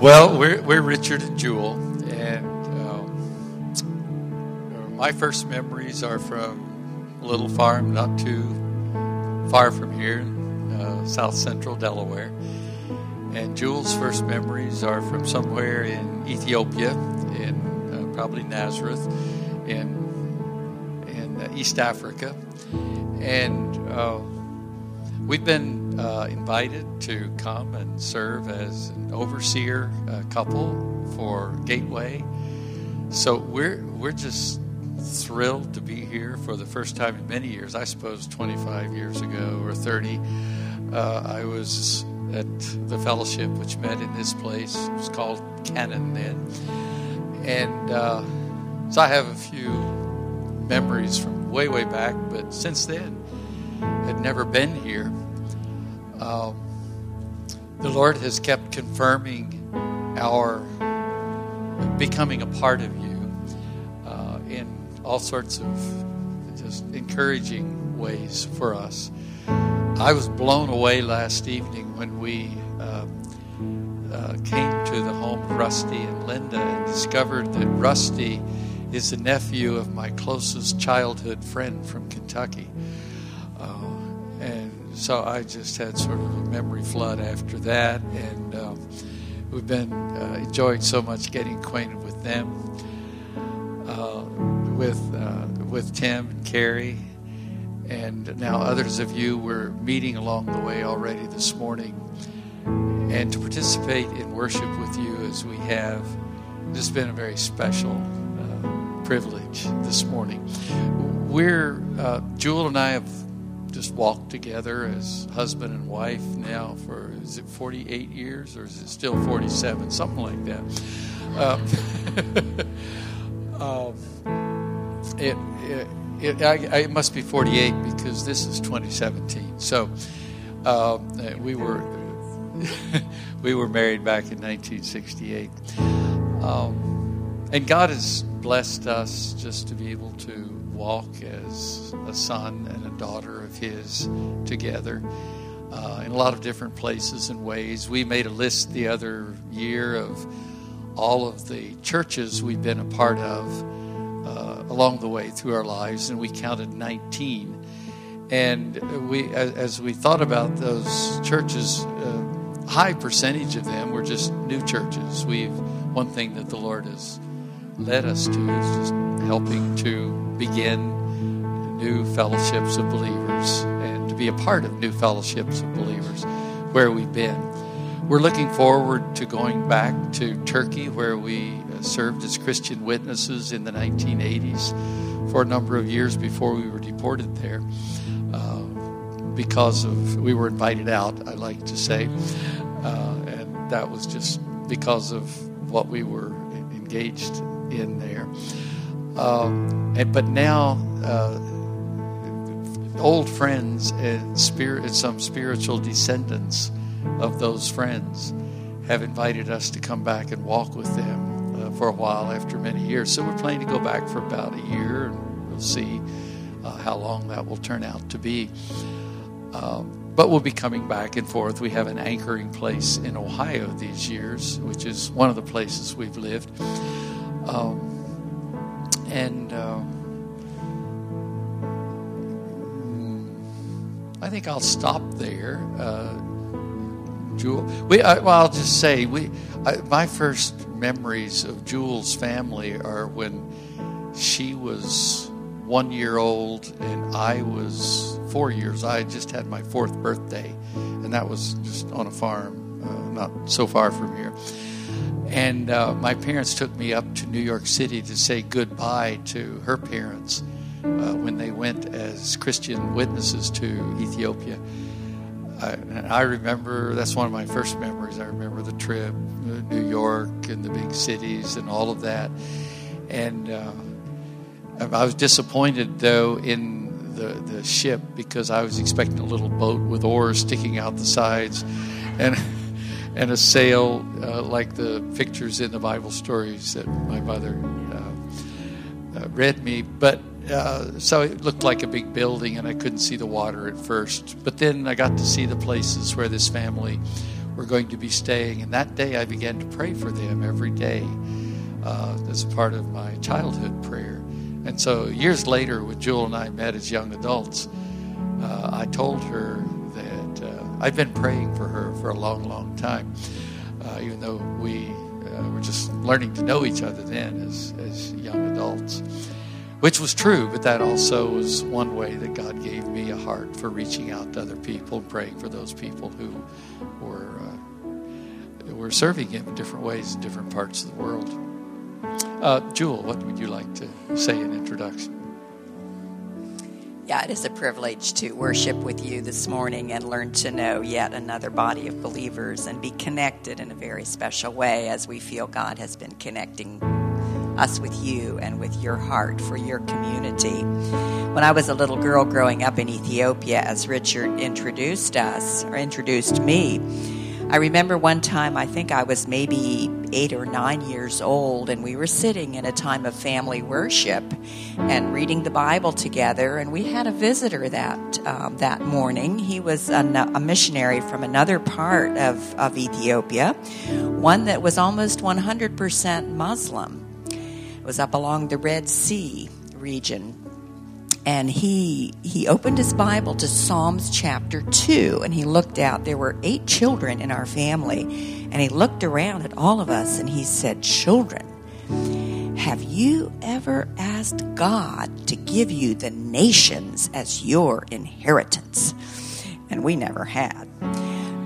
Well, we're, we're Richard and Jewel, and um, my first memories are from a little farm not too far from here, uh, south central Delaware. And Jewel's first memories are from somewhere in Ethiopia, in uh, probably Nazareth, in in uh, East Africa, and uh, we've been uh, invited to come and serve as an overseer uh, couple for Gateway. So we're we're just thrilled to be here for the first time in many years. I suppose 25 years ago or 30, uh, I was at the fellowship which met in this place. It was called Canon then, and uh, so I have a few memories from way way back. But since then, had never been here. Um, the Lord has kept confirming our becoming a part of you uh, in all sorts of just encouraging ways for us. I was blown away last evening when we uh, uh, came to the home of Rusty and Linda and discovered that Rusty is the nephew of my closest childhood friend from Kentucky. So I just had sort of a memory flood after that, and um, we've been uh, enjoying so much getting acquainted with them, uh, with uh, with Tim and Carrie, and now others of you were meeting along the way already this morning, and to participate in worship with you as we have. Has been a very special uh, privilege this morning. We're uh, Jewel and I have just walked together as husband and wife now for is it 48 years or is it still 47 something like that. Um, um, it, it, it, I, it, must be 48 because this is 2017 so uh, we were we were married back in 1968 um, and God has blessed us just to be able to walk as a son and a daughter of His together uh, in a lot of different places and ways. We made a list the other year of all of the churches we've been a part of uh, along the way through our lives, and we counted 19. And we, as we thought about those churches, uh, high percentage of them were just new churches. We've one thing that the Lord has led us to is just helping to begin new fellowships of believers and to be a part of new fellowships of believers where we've been. We're looking forward to going back to Turkey, where we served as Christian witnesses in the 1980s for a number of years before we were deported there. Uh, because of, we were invited out, I like to say, uh, and that was just because of what we were engaged in there. Um, and, but now, uh, old friends and spirit, some spiritual descendants of those friends have invited us to come back and walk with them uh, for a while after many years. So we're planning to go back for about a year, and we'll see uh, how long that will turn out to be. Um, but we'll be coming back and forth. We have an anchoring place in Ohio these years, which is one of the places we've lived. Um, and uh, I think I'll stop there. Uh, Jewel, we, I, well, I'll just say we. I, my first memories of Jewel's family are when she was one year old and I was four years. I just had my fourth birthday, and that was just on a farm, uh, not so far from here. And uh, my parents took me up to New York City to say goodbye to her parents uh, when they went as Christian witnesses to Ethiopia. I, I, remember that's one of my first memories. I remember the trip, uh, New York and the big cities and all of that. And uh, I was disappointed though in the, the ship because I was expecting a little boat with oars sticking out the sides. And and a sail uh, like the pictures in the Bible stories that my mother uh, uh, read me. But uh, so it looked like a big building, and I couldn't see the water at first. But then I got to see the places where this family were going to be staying. And that day I began to pray for them every day uh, as part of my childhood prayer. And so years later, when Jewel and I met as young adults, uh, I told her I'd been praying for her for a long, long time, uh, even though we uh, were just learning to know each other then as, as young adults which was true, but that also was one way that God gave me a heart for reaching out to other people, praying for those people who were uh, were serving Him in different ways in different parts of the world. Uh, Jewel, what would you like to say in introduction? Yeah, it is a privilege to worship with you this morning and learn to know yet another body of believers and be connected in a very special way as we feel God has been connecting us with you and with your heart for your community. When I was a little girl growing up in Ethiopia, as Richard introduced us, or introduced me, I remember one time, I think I was maybe eight or nine years old, and we were sitting in a time of family worship and reading the Bible together. And we had a visitor that um, that morning. He was a, a, missionary from another part of, of Ethiopia, one that was almost 100% Muslim It was up along the Red Sea region. And he he opened his Bible to Psalms chapter 2 and he looked out there were 8 children in our family and he looked around at all of us and he said, "Children, have you ever asked God to give you the nations as your inheritance?" And we never had.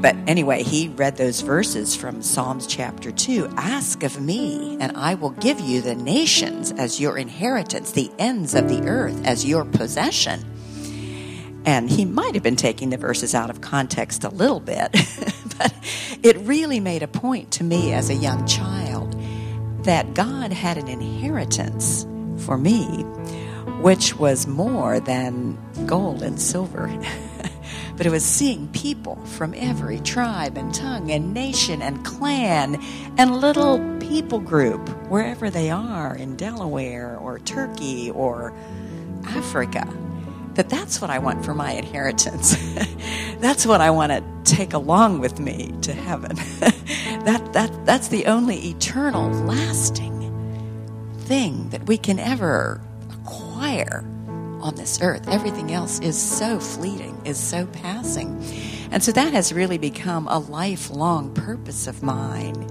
But anyway, he read those verses from Psalms chapter 2 Ask of me, and I will give you the nations as your inheritance, the ends of the earth as your possession. And he might have been taking the verses out of context a little bit, but it really made a point to me as a young child that God had an inheritance for me, which was more than gold and silver. but it was seeing people from every tribe and tongue and nation and clan and little people group, wherever they are in Delaware or Turkey or Africa. That that's what I want for my inheritance. that's what I want to take along with me to heaven. that, that, that's the only eternal, lasting thing that we can ever acquire on this earth. Everything else is so fleeting, is so passing. And so that has really become a lifelong purpose of mine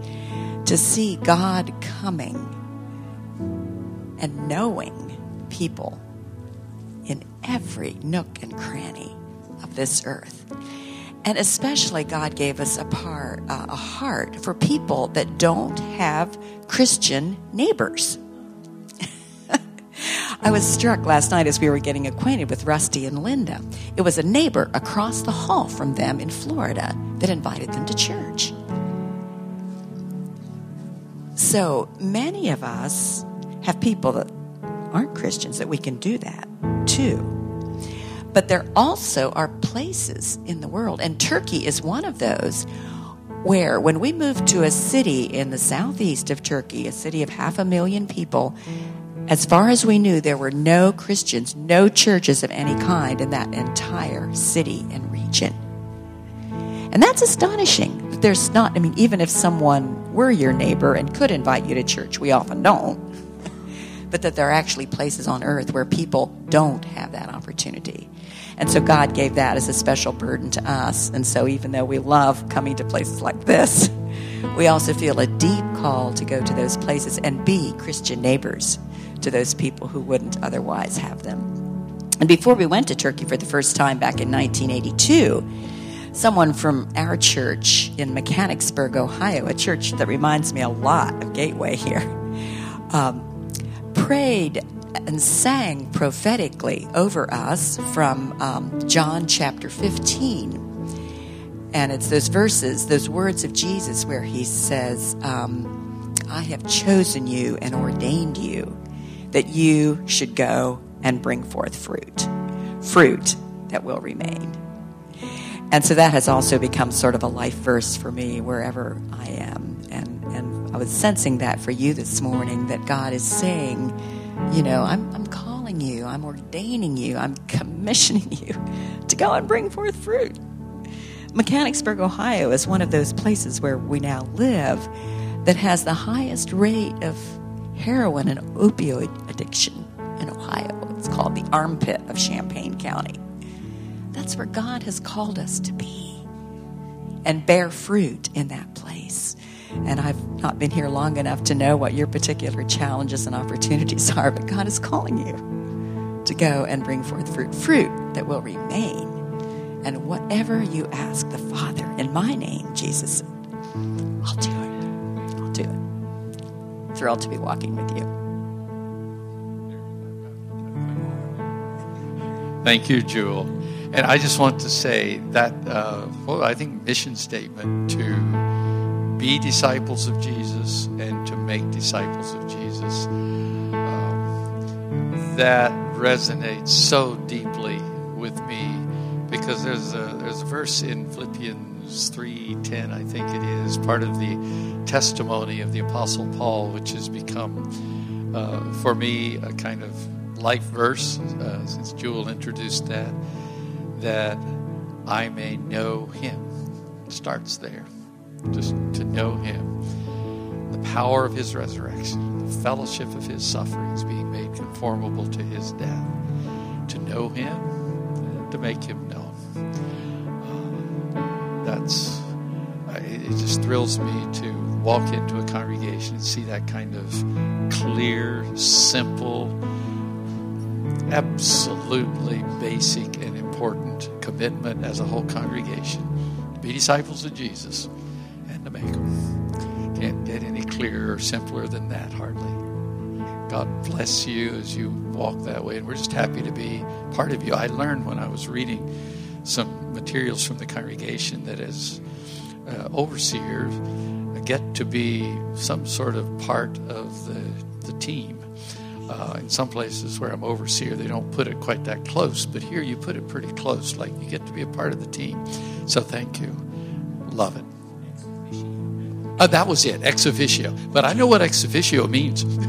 to see God coming and knowing people in every nook and cranny of this earth. And especially, God gave us a, part, uh, a heart for people that don't have Christian neighbors. I was struck last night as we were getting acquainted with Rusty and Linda. It was a neighbor across the hall from them in Florida that invited them to church. So many of us have people that aren't Christians that we can do that too. But there also are places in the world, and Turkey is one of those where when we moved to a city in the southeast of Turkey, a city of half a million people, as far as we knew, there were no Christians, no churches of any kind in that entire city and region. And that's astonishing. There's not, I mean, even if someone were your neighbor and could invite you to church, we often don't, but that there are actually places on earth where people don't have that opportunity. And so God gave that as a special burden to us. And so even though we love coming to places like this, we also feel a deep call to go to those places and be Christian neighbors to those people who wouldn't otherwise have them. And before we went to Turkey for the first time back in 1982, someone from our church in Mechanicsburg, Ohio, a church that reminds me a lot of Gateway here, um, prayed and sang prophetically over us from um, John chapter 15. And it's those verses, those words of Jesus where he says, um, I have chosen you and ordained you that you should go and bring forth fruit, fruit that will remain. And so that has also become sort of a life verse for me wherever I am. And, and I was sensing that for you this morning that God is saying, you know, I'm, I'm calling you, I'm ordaining you, I'm commissioning you to go and bring forth fruit. Mechanicsburg, Ohio is one of those places where we now live that has the highest rate of heroin and opioid addiction in Ohio. It's called the armpit of Champaign County. That's where God has called us to be and bear fruit in that place. And I've not been here long enough to know what your particular challenges and opportunities are, but God is calling you to go and bring forth fruit, fruit that will remain. And whatever you ask the Father in my name, Jesus I'll do Thrilled to be walking with you. Thank you, Jewel. And I just want to say that, uh, well, I think mission statement to be disciples of Jesus and to make disciples of Jesus. Um, that resonates so deeply with me because there's a there's a verse in Philippians 3:10 I think it is part of the testimony of the apostle Paul which has become uh, for me a kind of life verse uh, since Jewel introduced that that I may know him. It starts there. Just to know him. The power of his resurrection, the fellowship of his sufferings, being made conformable to his death. To know him, to make him known. That's, it just thrills me to walk into a congregation and see that kind of clear, simple, absolutely basic and important commitment as a whole congregation to be disciples of Jesus and to make them. Can't get any clearer or simpler than that, hardly. God bless you as you walk that way, and we're just happy to be part of you. I learned when I was reading some materials from the congregation that as uh, overseers get to be some sort of part of the, the team uh, in some places where I'm overseer, they don't put it quite that close, but here you put it pretty close, like you get to be a part of the team. So thank you. Love it. Uh, that was it, ex officio. But I know what ex officio means.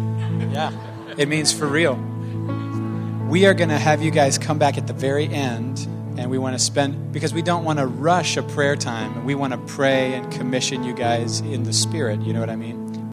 Yeah, it means for real. We are going to have you guys come back at the very end, and we want to spend, because we don't want to rush a prayer time. We want to pray and commission you guys in the spirit, you know what I mean?